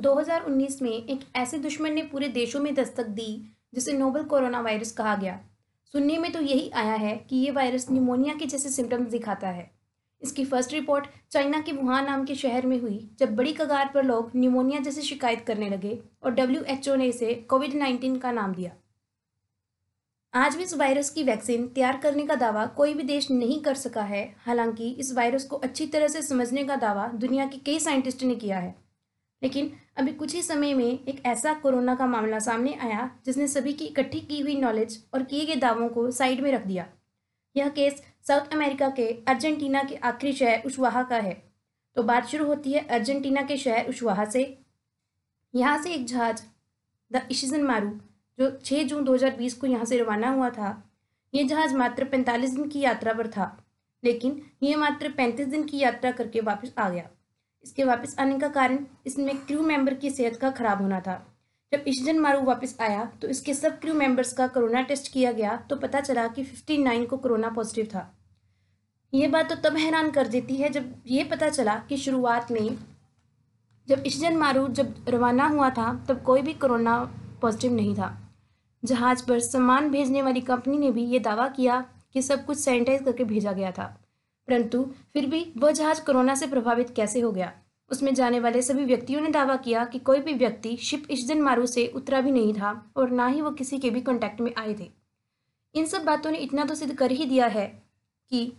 2019 में एक ऐसे दुश्मन ने पूरे देशों में दस्तक दी, जिसे नोबल कोरोना वायरस कहा गया। सुनने में तो यही आया है कि ये वायरस निमोनिया के जैसे सिम्टम्स दिखाता है। इसकी फ़र्स्ट रिपोर्ट चाइना के वुहान नाम के शहर में हुई, जब बड़ी कगार पर लोग निमोनिया जैसी शिकायत करने लगे और डब्ल्यू ने इसे कोविड नाइन्टीन का नाम दिया। आज भी इस वायरस की वैक्सीन तैयार करने का दावा कोई भी देश नहीं कर सका है, हालाँकि इस वायरस को अच्छी तरह से समझने का दावा दुनिया के कई साइंटिस्ट ने किया है। लेकिन अभी कुछ ही समय में एक ऐसा कोरोना का मामला सामने आया जिसने सभी की इकट्ठी की हुई नॉलेज और किए गए दावों को साइड में रख दिया। यह केस साउथ अमेरिका के अर्जेंटीना के आखिरी शहर उशवाहा का है। तो बात शुरू होती है अर्जेंटीना के शहर उशवाहा से। यहाँ से एक जहाज़, द इशिजन मारू जो 6 जून 2020 को यहाँ से रवाना हुआ था, ये जहाज़ मात्र 45 दिन की यात्रा पर था, लेकिन ये मात्र 35 दिन की यात्रा करके वापस आ गया। इसके वापस आने का कारण इसमें क्रू मेंबर की सेहत का खराब होना था। जब इशजन मारू वापस आया तो इसके सब क्रू मेंबर्स का कोरोना टेस्ट किया गया तो पता चला कि 59 को कोरोना पॉजिटिव था। ये बात तो तब हैरान कर देती है जब ये पता चला कि शुरुआत में जब इशजन मारू जब रवाना हुआ था, तब कोई भी कोरोना पॉजिटिव नहीं था। जहाज़ पर सामान भेजने वाली कंपनी ने भी ये दावा किया कि सब कुछ सैनिटाइज करके भेजा गया था। परंतु फिर भी वह जहाज़ कोरोना से प्रभावित कैसे हो गया? उसमें जाने वाले सभी व्यक्तियों ने दावा किया कि कोई भी व्यक्ति शिप इश्जन मारू से उतरा भी नहीं था और ना ही वो किसी के भी कॉन्टैक्ट में आए थे। इन सब बातों ने इतना तो सिद्ध कर ही दिया है कि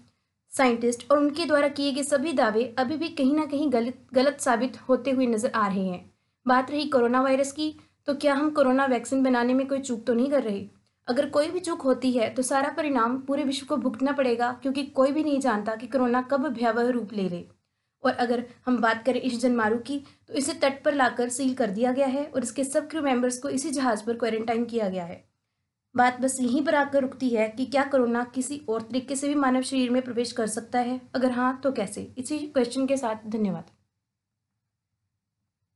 साइंटिस्ट और उनके द्वारा किए गए सभी दावे अभी भी कहीं ना कहीं गलत गलत साबित होते हुए नज़र आ रहे हैं। बात रही कोरोना वायरस की तो क्या हम कोरोना वैक्सीन बनाने में कोई चूक तो नहीं कर रहे? अगर कोई भी चूक होती है तो सारा परिणाम पूरे विश्व को भुगतना पड़ेगा, क्योंकि कोई भी नहीं जानता कि कोरोना कब भयावह रूप ले ले और अगर हम बात करें इस जनमारू की तो इसे तट पर लाकर सील कर दिया गया है और इसके सब क्रू मेंबर्स को इसी जहाज़ पर क्वारंटाइन किया गया है। बात बस यहीं पर आकर रुकती है कि क्या कोरोना किसी और तरीके से भी मानव शरीर में प्रवेश कर सकता है? अगर हाँ तो कैसे? इसी क्वेश्चन के साथ धन्यवाद।